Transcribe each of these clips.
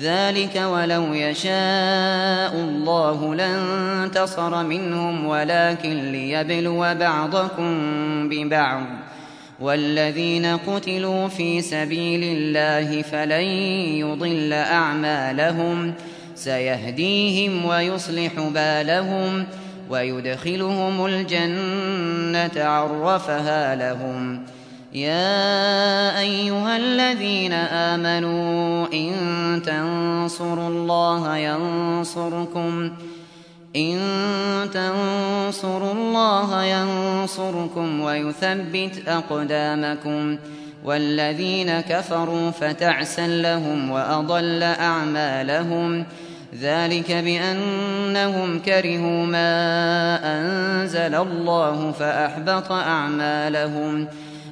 ذلك ولو يشاء الله لانتصر منهم ولكن ليبلو بعضكم ببعض والذين قتلوا في سبيل الله فلن يضل أعمالهم سيهديهم ويصلح بالهم ويدخلهم الجنة عرفها لهم يا أيها الذين آمنوا تنصروا الله ينصركم. إن تنصروا الله ينصركم ويثبت أقدامكم. والذين كفروا فتعسا لهم وأضل أعمالهم. ذلك بأنهم كرهوا ما أنزل الله فأحبط أعمالهم.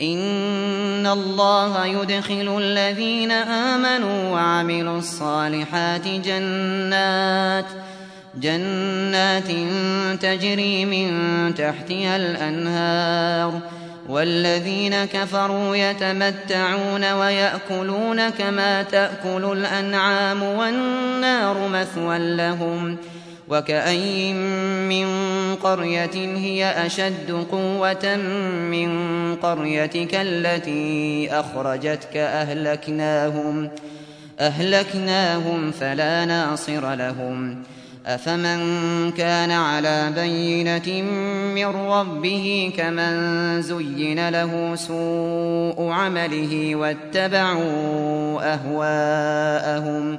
إن الله يدخل الذين آمنوا وعملوا الصالحات جنات جنات تجري من تحتها الأنهار. والذين كفروا يتمتعون ويأكلون كما تأكل الأنعام والنار مثوى لهم وكأي من قرية هي أشد قوة من قريتك التي أخرجتك أهلكناهم أهلكناهم فلا ناصر لهم أفمن كان على بينة من ربه كمن زين له سوء عمله واتبعوا أهواءهم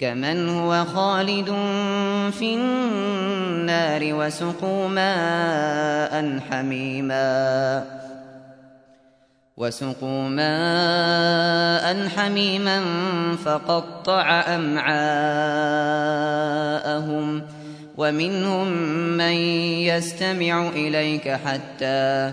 كمن هو خالد في النار وسقوا ماء حميما وسقوا ماء حميما فقطع أمعاءهم ومنهم من يستمع إليك حتى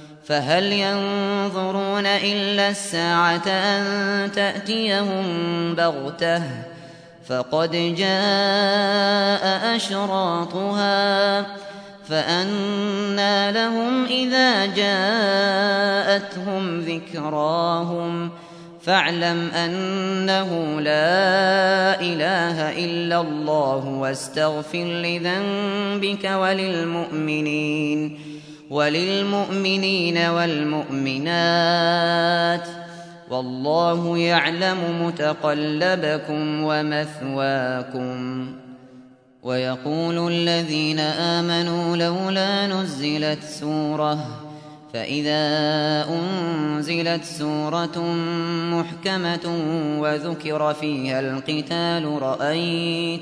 فهل ينظرون إلا الساعة أن تأتيهم بغتة؟ فقد جاء أشراطها فأنى لهم إذا جاءتهم ذكراهم. فاعلم أنه لا إله إلا الله واستغفر لذنبك وللمؤمنين. وللمؤمنين والمؤمنات والله يعلم متقلبكم ومثواكم ويقول الذين آمنوا لولا نزلت سورة فإذا أنزلت سورة محكمة وذكر فيها القتال رأيت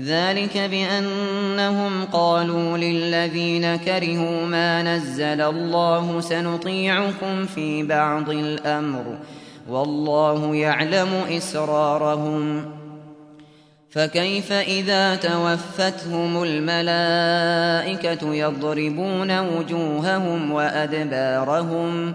ذلك بأنهم قالوا للذين كرهوا ما نزل الله سنطيعكم في بعض الأمر والله يعلم إسرارهم فكيف إذا توفتهم الملائكة يضربون وجوههم وأدبارهم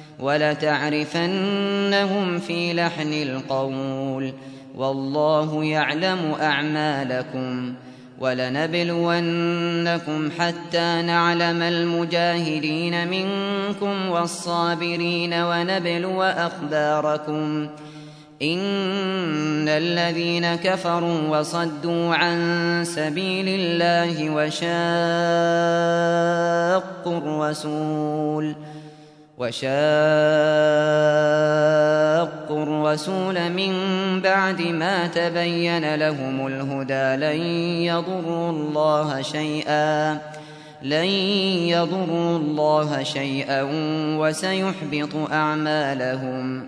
ولتعرفنهم في لحن القول والله يعلم أعمالكم ولنبلونكم حتى نعلم المجاهدين منكم والصابرين ونبلو أخباركم ۖ إن الذين كفروا وصدوا عن سبيل الله وشاقوا الرسول وشاقوا الرسول من بعد ما تبين لهم الهدى لن يضروا الله شيئا لن يضروا الله شيئا وسيحبط أعمالهم.